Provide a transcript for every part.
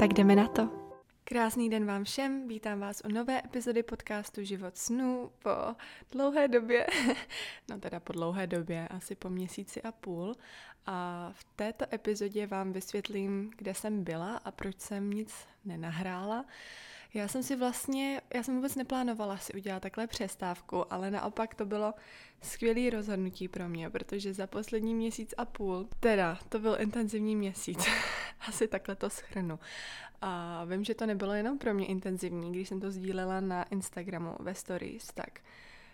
Tak jdeme na to. Krásný den vám všem, vítám vás u nové epizody podcastu Život snů po dlouhé době, no teda po dlouhé době, asi po měsíci a půl. A v této epizodě vám vysvětlím, kde jsem byla a proč jsem nic nenahrála. Já jsem si vlastně, já jsem vůbec neplánovala si udělat takhle přestávku, ale naopak to bylo skvělé rozhodnutí pro mě, protože za poslední měsíc a půl, teda to byl intenzivní měsíc, asi takhle to schrnu. A vím, že to nebylo jenom pro mě intenzivní, když jsem to sdílela na Instagramu ve stories, tak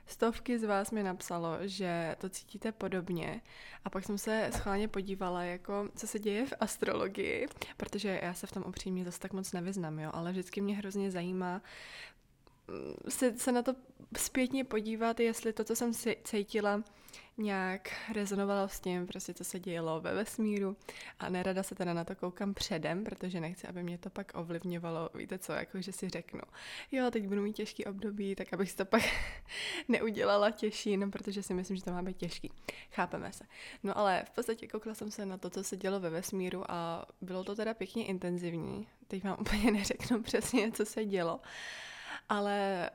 Stovky z vás mi napsalo, že to cítíte podobně. A pak jsem se schválně podívala, jako co se děje v astrologii, protože já se v tom upřímně zase tak moc nevyznám, jo, ale vždycky mě hrozně zajímá mm, se, se na to zpětně podívat, jestli to, co jsem cítila, nějak rezonovalo s tím, prostě co se dělo ve vesmíru a nerada se teda na to koukám předem, protože nechci, aby mě to pak ovlivňovalo, víte co, jako že si řeknu, jo, teď budu mít těžký období, tak abych si to pak neudělala těžší, no protože si myslím, že to má být těžký. Chápeme se. No ale v podstatě koukala jsem se na to, co se dělo ve vesmíru a bylo to teda pěkně intenzivní. Teď vám úplně neřeknu přesně, co se dělo, ale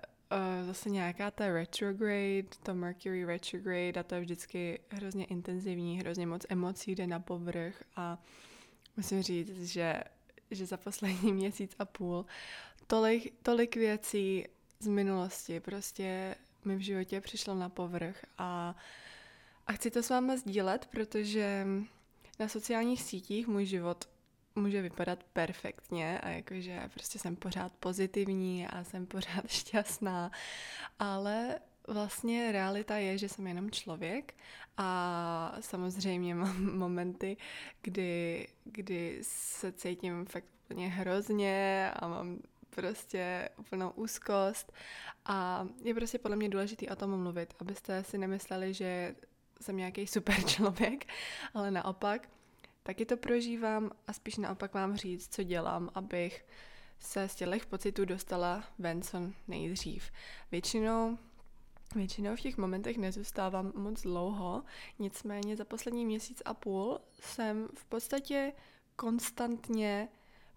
zase nějaká ta retrograde, to Mercury retrograde a to je vždycky hrozně intenzivní, hrozně moc emocí jde na povrch a musím říct, že, že za poslední měsíc a půl tolik, tolik věcí z minulosti prostě mi v životě přišlo na povrch a, a chci to s váma sdílet, protože na sociálních sítích můj život může vypadat perfektně a jakože prostě jsem pořád pozitivní a jsem pořád šťastná, ale vlastně realita je, že jsem jenom člověk a samozřejmě mám momenty, kdy, kdy se cítím fakt úplně hrozně a mám prostě úplnou úzkost. A je prostě podle mě důležité o tom mluvit, abyste si nemysleli, že jsem nějaký super člověk, ale naopak taky to prožívám a spíš naopak vám říct, co dělám, abych se z těch pocitů dostala ven co nejdřív. Většinou Většinou v těch momentech nezůstávám moc dlouho, nicméně za poslední měsíc a půl jsem v podstatě konstantně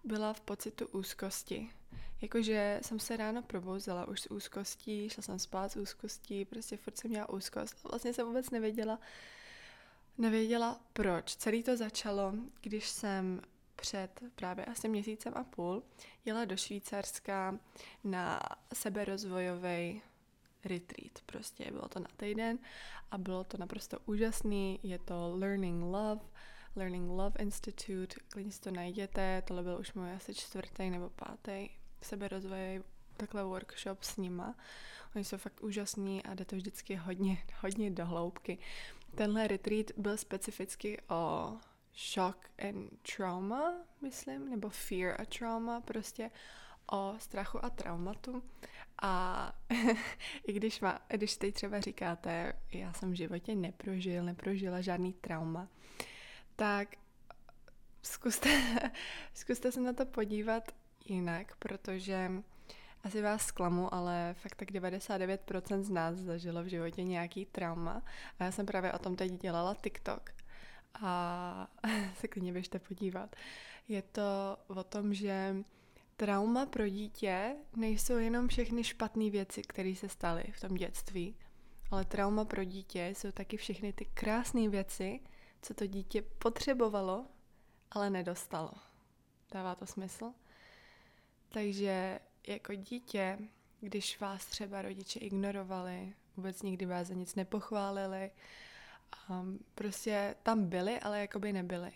byla v pocitu úzkosti. Jakože jsem se ráno probouzela už s úzkostí, šla jsem spát s úzkostí, prostě furt jsem měla úzkost. Vlastně jsem vůbec nevěděla, nevěděla proč. Celý to začalo, když jsem před právě asi měsícem a půl jela do Švýcarska na seberozvojový retreat. Prostě bylo to na týden a bylo to naprosto úžasný. Je to Learning Love, Learning Love Institute, klidně si to najděte, tohle byl už můj asi čtvrtý nebo pátý seberozvojový takhle workshop s nima. Oni jsou fakt úžasní a jde to vždycky hodně, hodně do hloubky. Tenhle retreat byl specificky o shock and trauma, myslím, nebo fear a trauma, prostě o strachu a traumatu. A i když, má, když teď třeba říkáte, já jsem v životě neprožil, neprožila žádný trauma, tak zkuste, zkuste se na to podívat jinak, protože asi vás zklamu, ale fakt tak 99% z nás zažilo v životě nějaký trauma. A já jsem právě o tom teď dělala TikTok. A se klidně běžte podívat. Je to o tom, že trauma pro dítě nejsou jenom všechny špatné věci, které se staly v tom dětství, ale trauma pro dítě jsou taky všechny ty krásné věci, co to dítě potřebovalo, ale nedostalo. Dává to smysl? Takže jako dítě, když vás třeba rodiče ignorovali, vůbec nikdy vás za nic nepochválili, um, prostě tam byli, ale jako by nebyli.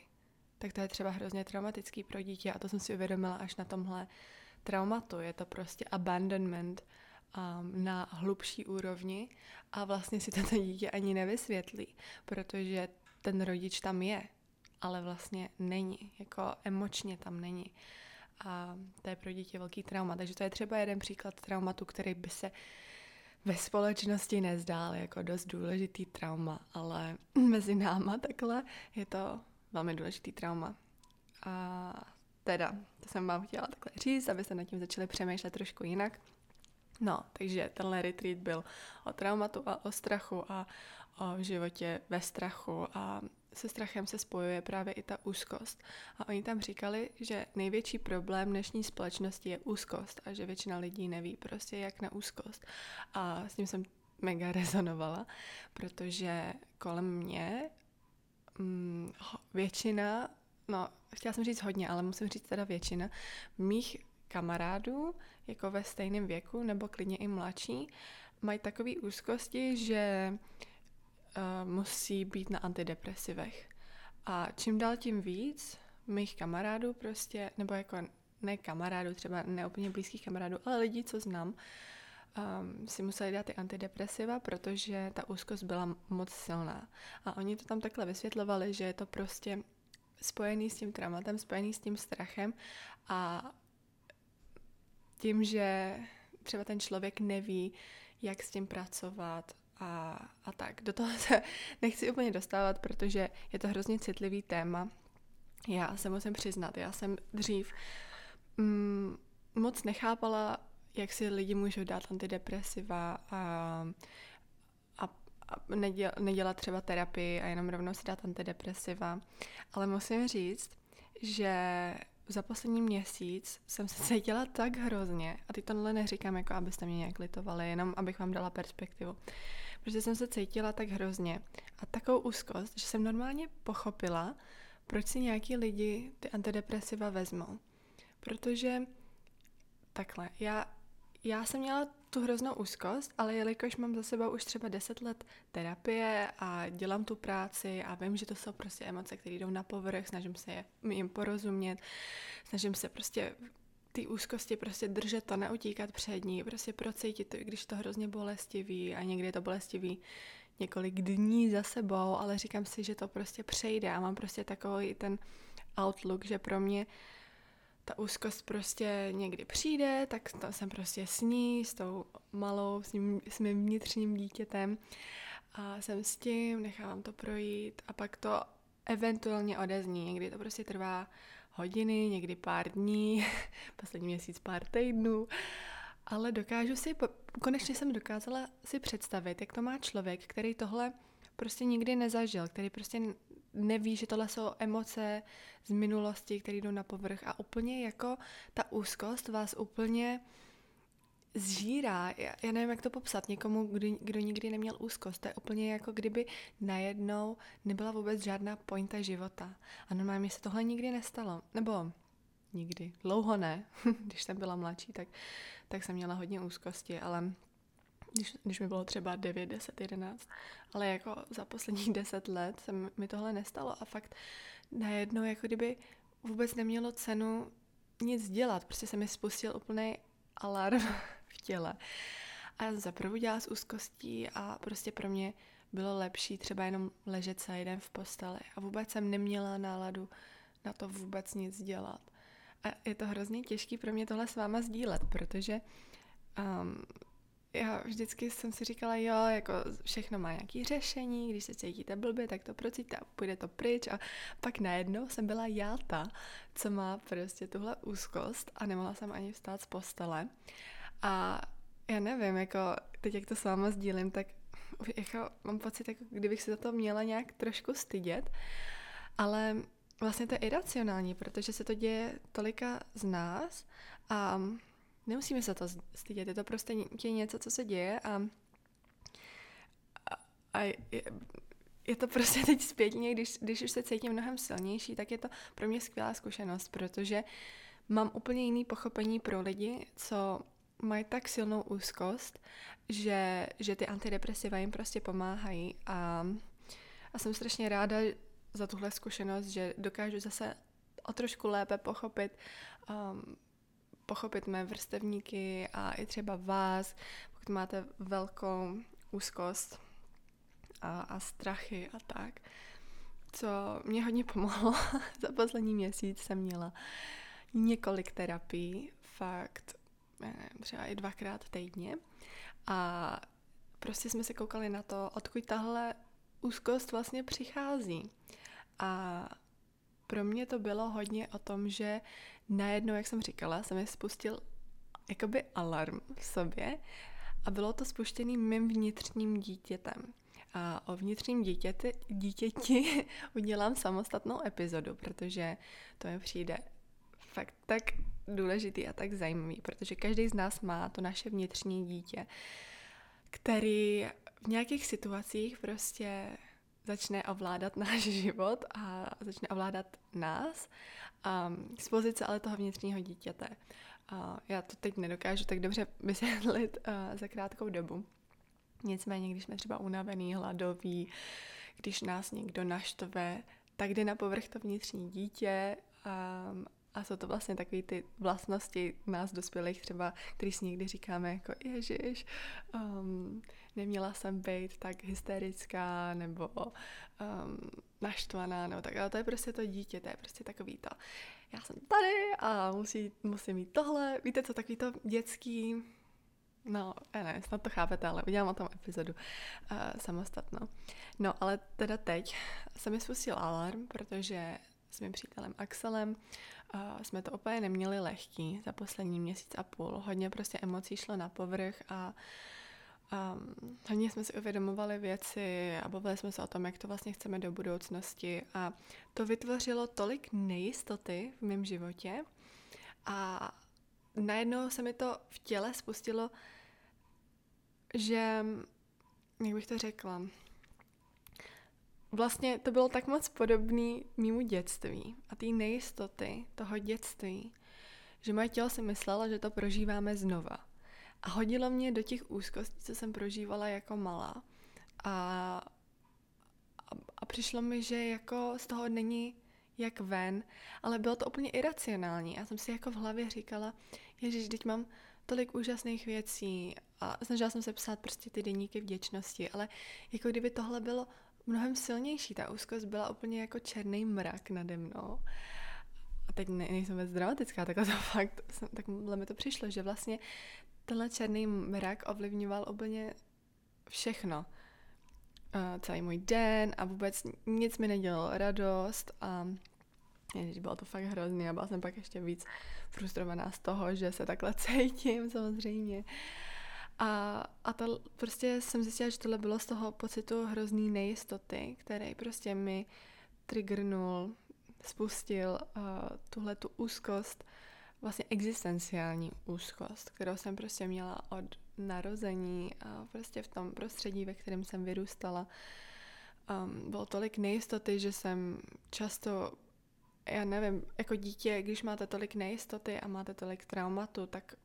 Tak to je třeba hrozně traumatický pro dítě a to jsem si uvědomila až na tomhle traumatu. Je to prostě abandonment um, na hlubší úrovni a vlastně si to dítě ani nevysvětlí, protože ten rodič tam je, ale vlastně není, jako emočně tam není. A to je pro dítě velký trauma. Takže to je třeba jeden příklad traumatu, který by se ve společnosti nezdál jako dost důležitý trauma, ale mezi náma takhle je to velmi důležitý trauma. A teda, to jsem vám chtěla takhle říct, abyste nad tím začali přemýšlet trošku jinak. No, takže tenhle retreat byl o traumatu a o strachu a o životě ve strachu a se strachem se spojuje právě i ta úzkost. A oni tam říkali, že největší problém dnešní společnosti je úzkost a že většina lidí neví prostě jak na úzkost. A s tím jsem mega rezonovala, protože kolem mě mm, většina, no chtěla jsem říct hodně, ale musím říct teda většina mých kamarádů, jako ve stejném věku nebo klidně i mladší, mají takové úzkosti, že uh, musí být na antidepresivech. A čím dál tím víc mých kamarádů prostě, nebo jako ne kamarádů, třeba neúplně blízkých kamarádů, ale lidí, co znám, um, si museli dát ty antidepresiva, protože ta úzkost byla moc silná. A oni to tam takhle vysvětlovali, že je to prostě spojený s tím traumatem, spojený s tím strachem a tím, že třeba ten člověk neví, jak s tím pracovat a, a tak. Do toho se nechci úplně dostávat, protože je to hrozně citlivý téma. Já se musím přiznat, já jsem dřív mm, moc nechápala, jak si lidi můžou dát antidepresiva a, a, a neděl, nedělat třeba terapii a jenom rovnou si dát antidepresiva. Ale musím říct, že za poslední měsíc jsem se cítila tak hrozně, a teď tohle neříkám jako, abyste mě nějak litovali, jenom abych vám dala perspektivu, protože jsem se cítila tak hrozně a takovou úzkost, že jsem normálně pochopila, proč si nějaký lidi ty antidepresiva vezmou. Protože takhle, já, já jsem měla tu hroznou úzkost, ale jelikož mám za sebou už třeba 10 let terapie a dělám tu práci a vím, že to jsou prostě emoce, které jdou na povrch, snažím se jim porozumět, snažím se prostě ty úzkosti prostě držet to, neutíkat před ní, prostě procítit to, i když to hrozně bolestivý a někdy je to bolestivý několik dní za sebou, ale říkám si, že to prostě přejde a mám prostě takový ten outlook, že pro mě ta úzkost prostě někdy přijde, tak to jsem prostě s ní, s tou malou, s, ním, s mým vnitřním dítětem a jsem s tím, nechávám to projít a pak to eventuálně odezní. Někdy to prostě trvá hodiny, někdy pár dní, poslední měsíc pár týdnů, ale dokážu si, konečně jsem dokázala si představit, jak to má člověk, který tohle prostě nikdy nezažil, který prostě neví, že tohle jsou emoce z minulosti, které jdou na povrch. A úplně jako ta úzkost vás úplně zžírá. Já, já nevím, jak to popsat někomu, kdo, kdo nikdy neměl úzkost. To je úplně jako kdyby najednou nebyla vůbec žádná pointa života. A normálně se tohle nikdy nestalo. Nebo nikdy. Dlouho ne. Když jsem byla mladší, tak, tak jsem měla hodně úzkosti, ale když, když mi bylo třeba 9, 10, 11, ale jako za posledních 10 let se mi tohle nestalo a fakt najednou jako kdyby vůbec nemělo cenu nic dělat, prostě se mi spustil úplný alarm těle. A se probudila s úzkostí a prostě pro mě bylo lepší třeba jenom ležet celý den v posteli a vůbec jsem neměla náladu na to vůbec nic dělat. A je to hrozně těžký pro mě tohle s váma sdílet, protože um, já vždycky jsem si říkala, jo, jako všechno má nějaké řešení, když se cítíte blbě, tak to procítíte a půjde to pryč a pak najednou jsem byla já ta, co má prostě tuhle úzkost a nemohla jsem ani vstát z postele a já nevím, jako teď jak to s váma sdílím, tak jako mám pocit, jako kdybych se za to měla nějak trošku stydět, ale vlastně to je iracionální, protože se to děje tolika z nás a nemusíme se to stydět, je to prostě něco, co se děje a, a, a je, je to prostě teď zpětně, když, když už se cítím mnohem silnější, tak je to pro mě skvělá zkušenost, protože mám úplně jiný pochopení pro lidi, co mají tak silnou úzkost, že, že ty antidepresiva jim prostě pomáhají a, a jsem strašně ráda za tuhle zkušenost, že dokážu zase o trošku lépe pochopit um, pochopit mé vrstevníky a i třeba vás, pokud máte velkou úzkost a, a strachy a tak. Co mě hodně pomohlo za poslední měsíc jsem měla několik terapií, fakt třeba i dvakrát týdně. A prostě jsme se koukali na to, odkud tahle úzkost vlastně přichází. A pro mě to bylo hodně o tom, že najednou, jak jsem říkala, se mi spustil jakoby alarm v sobě a bylo to spuštěný mým vnitřním dítětem. A o vnitřním dítěti, dítěti udělám samostatnou epizodu, protože to mi přijde fakt tak důležitý a tak zajímavý, protože každý z nás má to naše vnitřní dítě, který v nějakých situacích prostě začne ovládat náš život a začne ovládat nás um, z pozice ale toho vnitřního dítěte. Uh, já to teď nedokážu tak dobře vysvětlit uh, za krátkou dobu. Nicméně, když jsme třeba unavený, hladoví, když nás někdo naštve, tak jde na povrch to vnitřní dítě um, a jsou to vlastně takové ty vlastnosti nás dospělých třeba, který si někdy říkáme jako ježiš, um, neměla jsem být tak hysterická nebo um, naštvaná, nebo tak, ale to je prostě to dítě, to je prostě takový to, já jsem tady a musí, musím mít tohle, víte co, takový to dětský, No, já ne, snad to chápete, ale udělám o tom epizodu uh, samostatnou. No, ale teda teď se mi spustil alarm, protože s mým přítelem Axelem uh, jsme to úplně neměli lehký za poslední měsíc a půl. Hodně prostě emocí šlo na povrch a um, hodně jsme si uvědomovali věci a bavili jsme se o tom, jak to vlastně chceme do budoucnosti a to vytvořilo tolik nejistoty v mém životě a najednou se mi to v těle spustilo, že, jak bych to řekla, vlastně to bylo tak moc podobný mýmu dětství a té nejistoty toho dětství, že moje tělo si myslelo, že to prožíváme znova. A hodilo mě do těch úzkostí, co jsem prožívala jako malá. A, a, a přišlo mi, že jako z toho není jak ven, ale bylo to úplně iracionální. Já jsem si jako v hlavě říkala, ježiš, teď mám tolik úžasných věcí a snažila jsem se psát prostě ty deníky vděčnosti, ale jako kdyby tohle bylo mnohem silnější. Ta úzkost byla úplně jako černý mrak nade mnou. A teď ne, nejsem vůbec dramatická, tak to fakt, takhle mi to přišlo, že vlastně tenhle černý mrak ovlivňoval úplně všechno. Uh, celý můj den a vůbec nic mi nedělalo radost a Ježiš, bylo to fakt hrozný a byla jsem pak ještě víc frustrovaná z toho, že se takhle cítím samozřejmě. A, a to prostě jsem zjistila, že tohle bylo z toho pocitu hrozný nejistoty, který prostě mi triggernul, spustil uh, tuhle tu úzkost, vlastně existenciální úzkost, kterou jsem prostě měla od narození a prostě v tom prostředí, ve kterém jsem vyrůstala. Um, bylo tolik nejistoty, že jsem často já nevím, jako dítě, když máte tolik nejistoty a máte tolik traumatu, tak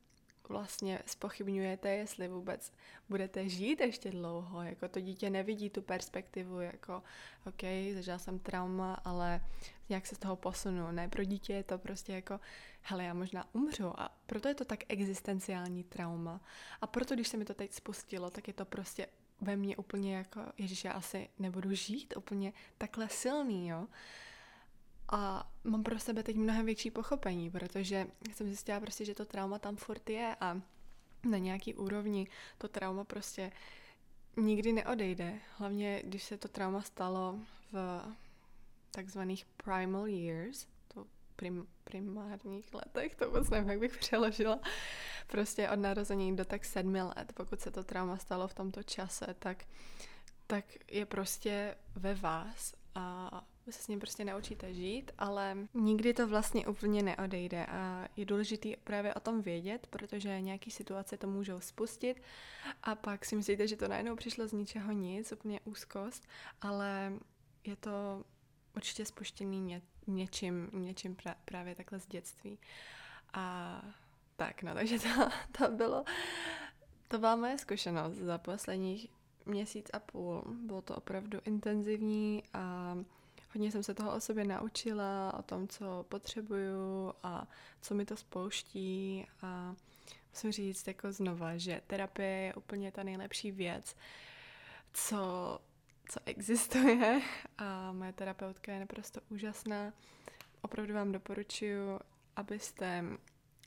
vlastně spochybňujete, jestli vůbec budete žít ještě dlouho. Jako to dítě nevidí tu perspektivu, jako OK, zažila jsem trauma, ale nějak se z toho posunu. Ne, pro dítě je to prostě jako, hele, já možná umřu. A proto je to tak existenciální trauma. A proto, když se mi to teď spustilo, tak je to prostě ve mně úplně jako, ježiš, já asi nebudu žít úplně takhle silný, jo. A mám pro sebe teď mnohem větší pochopení, protože jsem zjistila prostě, že to trauma tam furt je a na nějaký úrovni to trauma prostě nikdy neodejde. Hlavně, když se to trauma stalo v takzvaných primal years, to prim, primárních letech, to vůbec nevím, jak bych přeložila, prostě od narození do tak sedmi let, pokud se to trauma stalo v tomto čase, tak, tak je prostě ve vás a vy se s ním prostě naučíte žít, ale nikdy to vlastně úplně neodejde a je důležité právě o tom vědět, protože nějaký situace to můžou spustit a pak si myslíte, že to najednou přišlo z ničeho nic, úplně úzkost, ale je to určitě spuštěný ně, něčím, něčím pra, právě takhle z dětství. A tak, no, takže to, to bylo, to byla moje zkušenost za posledních měsíc a půl. Bylo to opravdu intenzivní a hodně jsem se toho o sobě naučila, o tom, co potřebuju a co mi to spouští a musím říct jako znova, že terapie je úplně ta nejlepší věc, co, co existuje a moje terapeutka je naprosto úžasná. Opravdu vám doporučuji abyste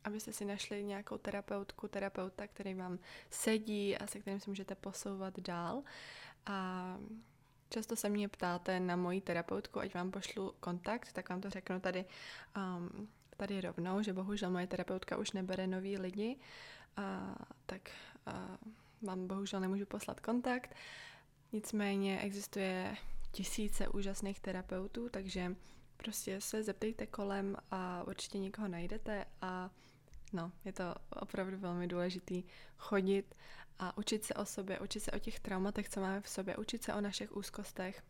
abyste si našli nějakou terapeutku, terapeuta, který vám sedí a se kterým se můžete posouvat dál. A často se mě ptáte na moji terapeutku, ať vám pošlu kontakt, tak vám to řeknu tady, um, tady rovnou, že bohužel moje terapeutka už nebere nový lidi, a, tak a, vám bohužel nemůžu poslat kontakt. Nicméně existuje tisíce úžasných terapeutů, takže prostě se zeptejte kolem a určitě někoho najdete a no, je to opravdu velmi důležitý chodit a učit se o sobě, učit se o těch traumatech, co máme v sobě, učit se o našich úzkostech,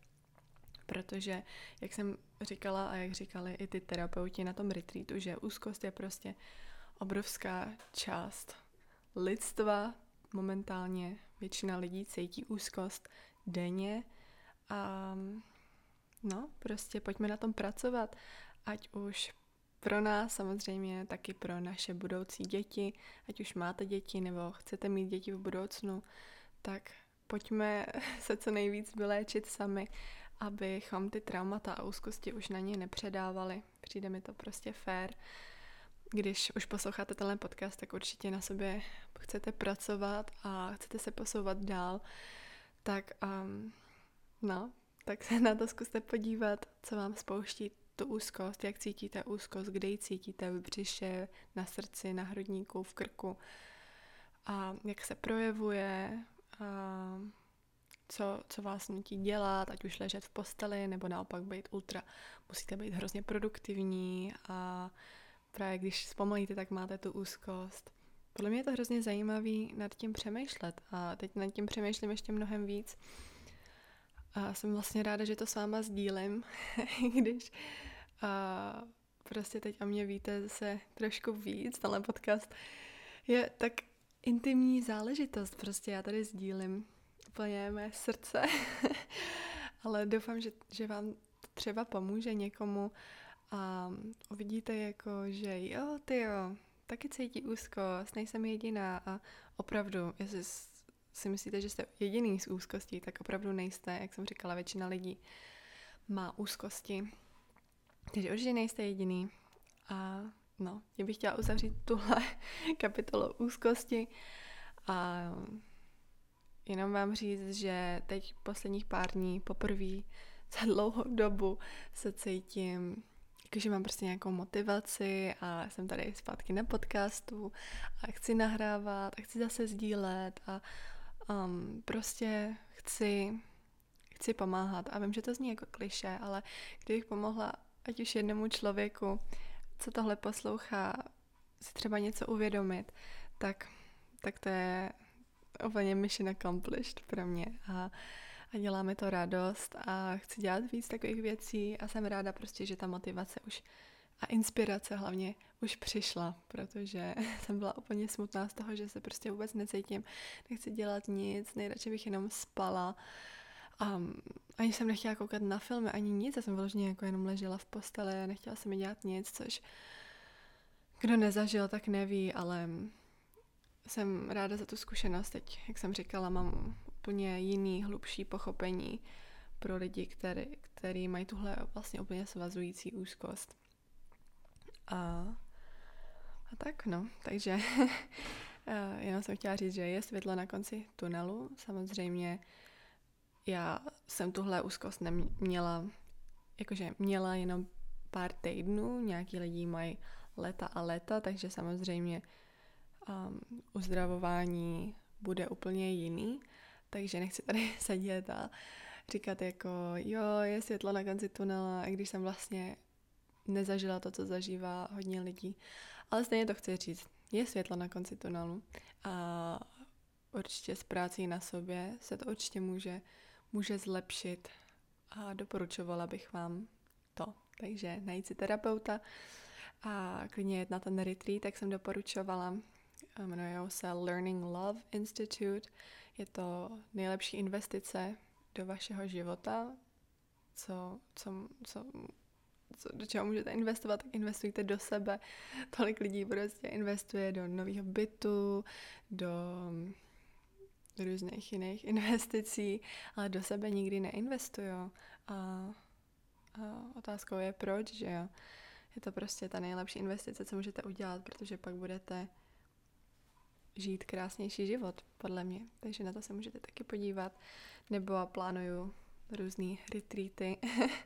protože, jak jsem říkala a jak říkali i ty terapeuti na tom retreatu, že úzkost je prostě obrovská část lidstva, momentálně většina lidí cítí úzkost denně a no, prostě pojďme na tom pracovat, ať už pro nás samozřejmě, taky pro naše budoucí děti, ať už máte děti nebo chcete mít děti v budoucnu, tak pojďme se co nejvíc vyléčit sami, abychom ty traumata a úzkosti už na ně nepředávali. Přijde mi to prostě fér. Když už posloucháte tenhle podcast, tak určitě na sobě chcete pracovat a chcete se posouvat dál, tak um, no, tak se na to zkuste podívat, co vám spouští tu úzkost, jak cítíte úzkost, kde ji cítíte v břiše, na srdci, na hrudníku, v krku a jak se projevuje, a co, co vás nutí dělat, ať už ležet v posteli, nebo naopak být ultra, musíte být hrozně produktivní a právě když zpomalíte, tak máte tu úzkost. Podle mě je to hrozně zajímavý nad tím přemýšlet a teď nad tím přemýšlím ještě mnohem víc. A jsem vlastně ráda, že to s váma sdílím, když a prostě teď o mě víte se trošku víc, tenhle podcast je tak intimní záležitost, prostě já tady sdílím úplně mé srdce, ale doufám, že, že vám třeba pomůže někomu a uvidíte jako, že jo, ty jo, taky cítí úzkost, nejsem jediná a opravdu, jestli si myslíte, že jste jediný z úzkostí, tak opravdu nejste, jak jsem říkala, většina lidí má úzkosti. Takže určitě nejste jediný. A no, já bych chtěla uzavřít tuhle kapitolu úzkosti a jenom vám říct, že teď posledních pár dní poprvé za dlouhou dobu se cítím jakože mám prostě nějakou motivaci a jsem tady zpátky na podcastu a chci nahrávat a chci zase sdílet a um, prostě chci, chci pomáhat. A vím, že to zní jako kliše, ale kdybych pomohla ať už jednomu člověku, co tohle poslouchá, si třeba něco uvědomit, tak, tak to je úplně mission accomplished pro mě. A, a dělá mi to radost a chci dělat víc takových věcí a jsem ráda prostě, že ta motivace už a inspirace hlavně už přišla, protože jsem byla úplně smutná z toho, že se prostě vůbec necítím, nechci dělat nic, nejradši bych jenom spala. A ani jsem nechtěla koukat na filmy, ani nic, já jsem vyloženě jako jenom ležela v posteli a nechtěla jsem dělat nic, což kdo nezažil, tak neví, ale jsem ráda za tu zkušenost. Teď, jak jsem říkala, mám úplně jiný, hlubší pochopení pro lidi, který, který mají tuhle vlastně úplně svazující úzkost. A, a tak, no, takže jenom jsem chtěla říct, že je světlo na konci tunelu. Samozřejmě já jsem tuhle úzkost neměla, jakože měla jenom pár týdnů, nějaký lidi mají leta a leta, takže samozřejmě um, uzdravování bude úplně jiný, takže nechci tady sedět a říkat jako jo, je světlo na konci tunela, i když jsem vlastně nezažila to, co zažívá hodně lidí. Ale stejně to chci říct. Je světlo na konci tunelu a určitě s prací na sobě se to určitě může, může zlepšit a doporučovala bych vám to. Takže najít si terapeuta a klidně jet na ten retreat, tak jsem doporučovala. Jmenuje se Learning Love Institute. Je to nejlepší investice do vašeho života, co, co, co co, do čeho můžete investovat, tak investujte do sebe. Tolik lidí prostě investuje do nového bytu, do různých jiných investicí, ale do sebe nikdy neinvestují. A, a otázkou je proč, že jo. je to prostě ta nejlepší investice, co můžete udělat, protože pak budete žít krásnější život, podle mě. Takže na to se můžete taky podívat. Nebo plánuju různé retreaty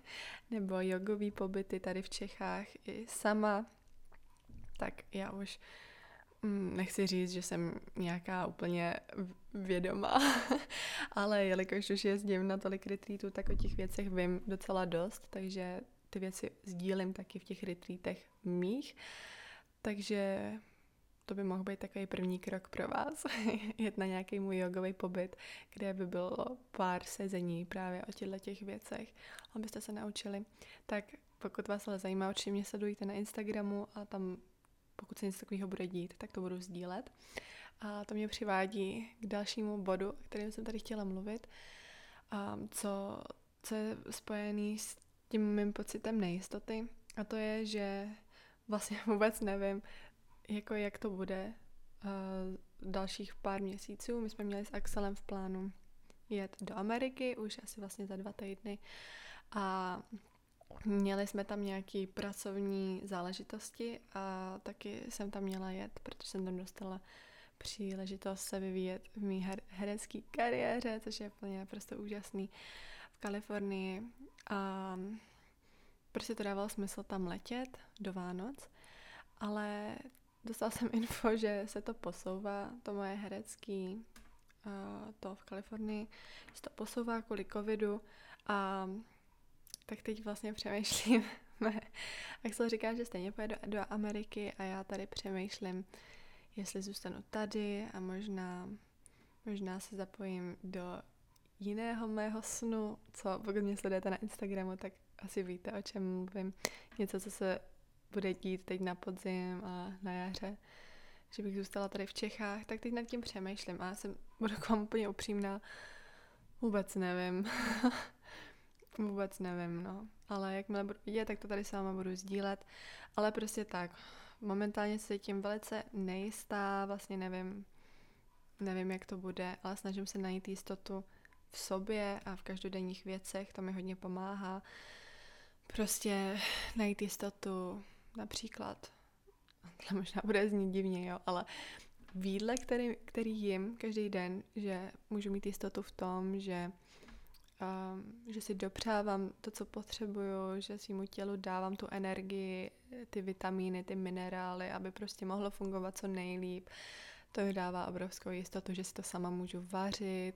nebo jogové pobyty tady v Čechách i sama. Tak já už nechci říct, že jsem nějaká úplně vědomá, ale jelikož už jezdím na tolik retreatů, tak o těch věcech vím docela dost, takže ty věci sdílím taky v těch retreatech mých. Takže to by mohl být takový první krok pro vás, jet na nějaký můj jogový pobyt, kde by bylo pár sezení právě o těchto těch věcech, abyste se naučili. Tak pokud vás ale zajímá, určitě mě sledujte na Instagramu a tam, pokud se něco takového bude dít, tak to budu sdílet. A to mě přivádí k dalšímu bodu, o kterém jsem tady chtěla mluvit, a co, co je spojený s tím mým pocitem nejistoty. A to je, že vlastně vůbec nevím, jako jak to bude uh, dalších pár měsíců. My jsme měli s Axelem v plánu jet do Ameriky už asi vlastně za dva týdny a měli jsme tam nějaké pracovní záležitosti a taky jsem tam měla jet, protože jsem tam dostala příležitost se vyvíjet v mý her- herecké kariéře, což je úplně prostě úžasný v Kalifornii. A prostě to dávalo smysl tam letět do Vánoc, ale Dostala jsem info, že se to posouvá, to moje herecký, to v Kalifornii, se to posouvá kvůli covidu a tak teď vlastně přemýšlím, se říká, že stejně pojede do, do Ameriky a já tady přemýšlím, jestli zůstanu tady a možná, možná se zapojím do jiného mého snu, co pokud mě sledujete na Instagramu, tak asi víte, o čem mluvím. Něco, co se bude dít teď na podzim a na jaře, že bych zůstala tady v Čechách, tak teď nad tím přemýšlím a já jsem, budu k vám úplně upřímná, vůbec nevím. vůbec nevím, no. Ale jakmile budu vidět, tak to tady sama budu sdílet. Ale prostě tak, momentálně se tím velice nejistá, vlastně nevím, nevím, jak to bude, ale snažím se najít jistotu v sobě a v každodenních věcech, to mi hodně pomáhá. Prostě najít jistotu například, to možná bude znít divně, jo, ale v jídle, který, který jim každý den, že můžu mít jistotu v tom, že, že si dopřávám to, co potřebuju, že svýmu tělu dávám tu energii, ty vitamíny, ty minerály, aby prostě mohlo fungovat co nejlíp. To mi dává obrovskou jistotu, že si to sama můžu vařit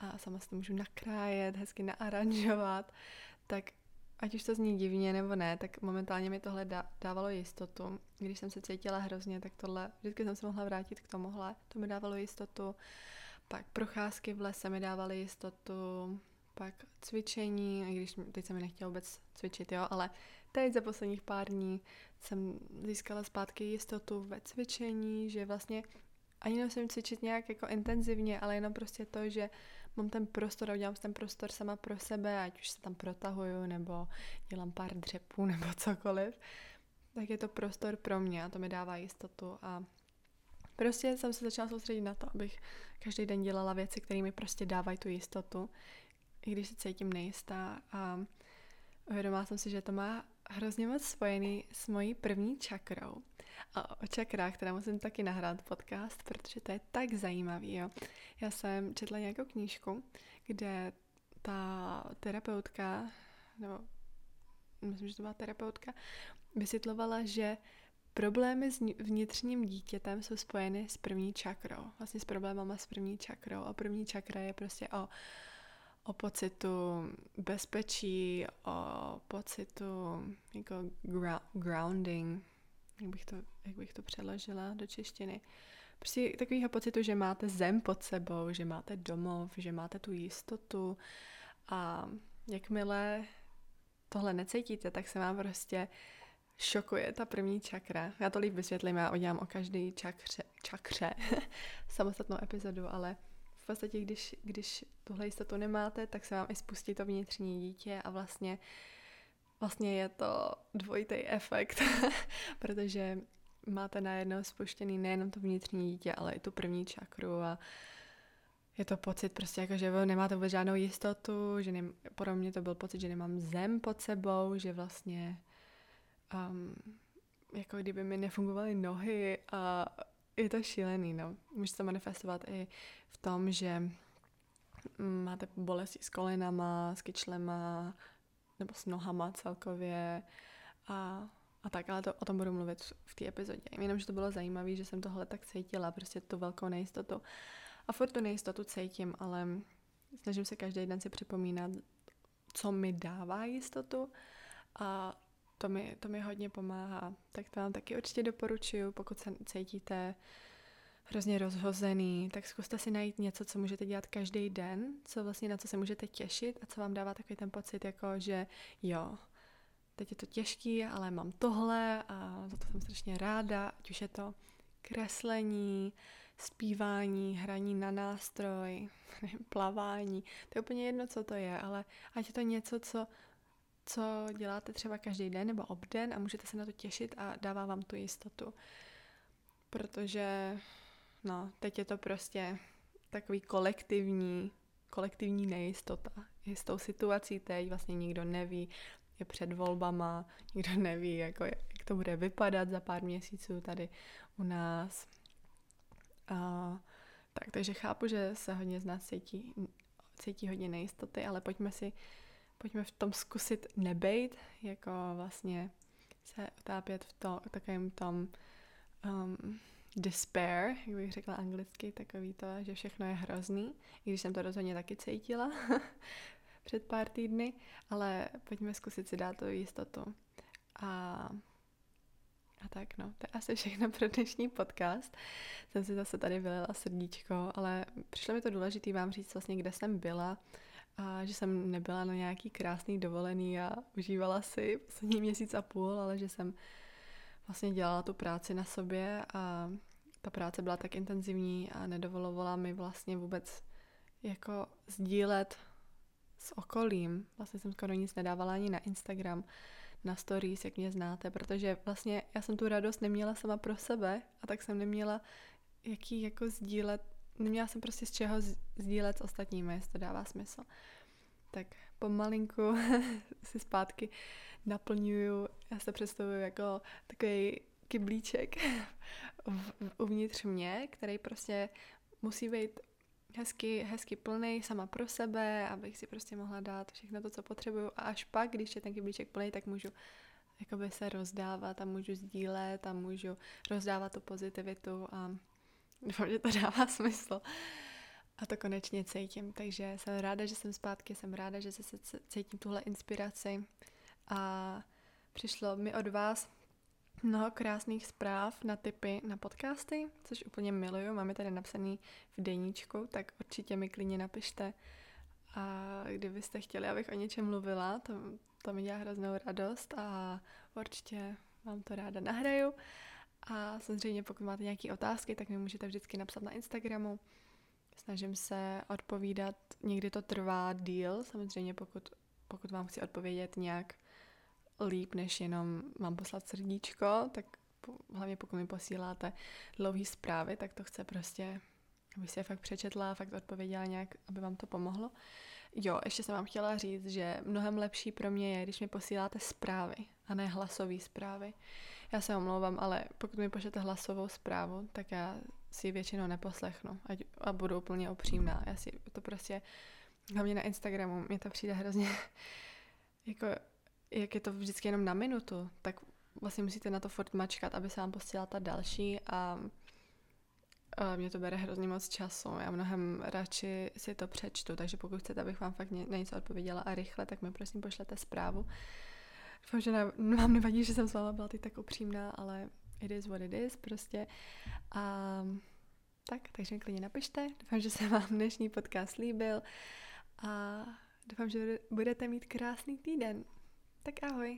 a sama si to můžu nakrájet, hezky naaranžovat. Tak ať už to zní divně nebo ne, tak momentálně mi tohle dávalo jistotu. Když jsem se cítila hrozně, tak tohle, vždycky jsem se mohla vrátit k tomuhle, to mi dávalo jistotu. Pak procházky v lese mi dávaly jistotu, pak cvičení, i když teď se mi nechtěla vůbec cvičit, jo, ale teď za posledních pár dní jsem získala zpátky jistotu ve cvičení, že vlastně ani nemusím cvičit nějak jako intenzivně, ale jenom prostě to, že mám ten prostor a udělám ten prostor sama pro sebe, ať už se tam protahuju, nebo dělám pár dřepů, nebo cokoliv, tak je to prostor pro mě a to mi dává jistotu. A prostě jsem se začala soustředit na to, abych každý den dělala věci, které mi prostě dávají tu jistotu, i když se cítím nejistá a uvědomila jsem si, že to má hrozně moc spojený s mojí první čakrou. A o čakrách teda musím taky nahrát podcast, protože to je tak zajímavý, jo. Já jsem četla nějakou knížku, kde ta terapeutka, nebo myslím, že to byla terapeutka, vysvětlovala, že problémy s vnitřním dítětem jsou spojeny s první čakrou. Vlastně s problémama s první čakrou. A první čakra je prostě o o pocitu bezpečí, o pocitu jako grounding, jak bych, to, jak bych to přeložila do češtiny. Prostě takového pocitu, že máte zem pod sebou, že máte domov, že máte tu jistotu a jakmile tohle necítíte, tak se vám prostě šokuje ta první čakra. Já to líp vysvětlím, já udělám o každý čakře, čakře samostatnou epizodu, ale podstatě, když, když tuhle jistotu nemáte, tak se vám i spustí to vnitřní dítě a vlastně, vlastně je to dvojitý efekt, protože máte najednou spuštěný nejenom to vnitřní dítě, ale i tu první čakru a je to pocit prostě jako, že nemáte vůbec žádnou jistotu, že ne, pro mě to byl pocit, že nemám zem pod sebou, že vlastně um, jako kdyby mi nefungovaly nohy a je to šílený, no. Může se manifestovat i v tom, že máte bolesti s kolenama, s kyčlema, nebo s nohama celkově a, a tak, ale to, o tom budu mluvit v té epizodě. Jenom, že to bylo zajímavé, že jsem tohle tak cítila, prostě tu velkou nejistotu. A furt tu nejistotu cítím, ale snažím se každý den si připomínat, co mi dává jistotu a to mi, to mi hodně pomáhá. Tak to vám taky určitě doporučuju, pokud se cítíte hrozně rozhozený, tak zkuste si najít něco, co můžete dělat každý den, co vlastně na co se můžete těšit a co vám dává takový ten pocit, jako že jo, teď je to těžký, ale mám tohle a za to jsem strašně ráda, ať už je to kreslení, zpívání, hraní na nástroj, plavání, to je úplně jedno, co to je, ale ať je to něco, co, co děláte třeba každý den nebo obden a můžete se na to těšit a dává vám tu jistotu. Protože no, teď je to prostě takový kolektivní, kolektivní nejistota. Je s tou situací teď vlastně nikdo neví, je před volbama, nikdo neví, jako, jak to bude vypadat za pár měsíců tady u nás. A, tak, takže chápu, že se hodně z nás cítí, cítí hodně nejistoty, ale pojďme si, pojďme v tom zkusit nebejt, jako vlastně se utápět v to, takovém tom um, despair, jak bych řekla anglicky, takový to, že všechno je hrozný, i když jsem to rozhodně taky cítila před pár týdny, ale pojďme zkusit si dát tu jistotu. A, a tak no, to je asi všechno pro dnešní podcast. Jsem si zase tady vylila srdíčko, ale přišlo mi to důležité vám říct vlastně, kde jsem byla, a že jsem nebyla na nějaký krásný dovolený a užívala si poslední měsíc a půl, ale že jsem vlastně dělala tu práci na sobě a ta práce byla tak intenzivní a nedovolovala mi vlastně vůbec jako sdílet s okolím. Vlastně jsem skoro nic nedávala ani na Instagram, na stories, jak mě znáte, protože vlastně já jsem tu radost neměla sama pro sebe a tak jsem neměla jaký jako sdílet, neměla jsem prostě z čeho sdílet s ostatními, jestli to dává smysl. Tak pomalinku si zpátky naplňuju, já se představuju jako takový kyblíček uvnitř mě, který prostě musí být hezky, hezky plný sama pro sebe, abych si prostě mohla dát všechno to, co potřebuju a až pak, když je ten kyblíček plný, tak můžu jakoby se rozdávat a můžu sdílet a můžu rozdávat tu pozitivitu a doufám, že to dává smysl. A to konečně cítím, takže jsem ráda, že jsem zpátky, jsem ráda, že se cítím tuhle inspiraci a přišlo mi od vás mnoho krásných zpráv na typy na podcasty, což úplně miluju. Máme tady napsaný v deníčku, tak určitě mi klidně napište. A kdybyste chtěli, abych o něčem mluvila, to, to mi dělá hroznou radost a určitě vám to ráda nahraju. A samozřejmě pokud máte nějaké otázky, tak mi můžete vždycky napsat na Instagramu. Snažím se odpovídat, někdy to trvá díl, samozřejmě pokud, pokud vám chci odpovědět nějak líp, než jenom mám poslat srdíčko, tak hlavně pokud mi posíláte dlouhé zprávy, tak to chce prostě, aby si je fakt přečetla fakt odpověděla nějak, aby vám to pomohlo. Jo, ještě jsem vám chtěla říct, že mnohem lepší pro mě je, když mi posíláte zprávy a ne hlasové zprávy. Já se omlouvám, ale pokud mi pošlete hlasovou zprávu, tak já si ji většinou neposlechnu ať, a budu úplně upřímná. Já si to prostě, hlavně na Instagramu, mě to přijde hrozně jako jak je to vždycky jenom na minutu, tak vlastně musíte na to furt mačkat, aby se vám posílala ta další a, a mě to bere hrozně moc času. Já mnohem radši si to přečtu, takže pokud chcete, abych vám fakt na něco odpověděla a rychle, tak mi prosím pošlete zprávu. Doufám, že vám nevadí, že jsem s váma byla teď tak upřímná, ale it is what it is prostě. A tak, takže klidně napište. Doufám, že se vám dnešní podcast líbil a doufám, že budete mít krásný týden. Tak ahoj.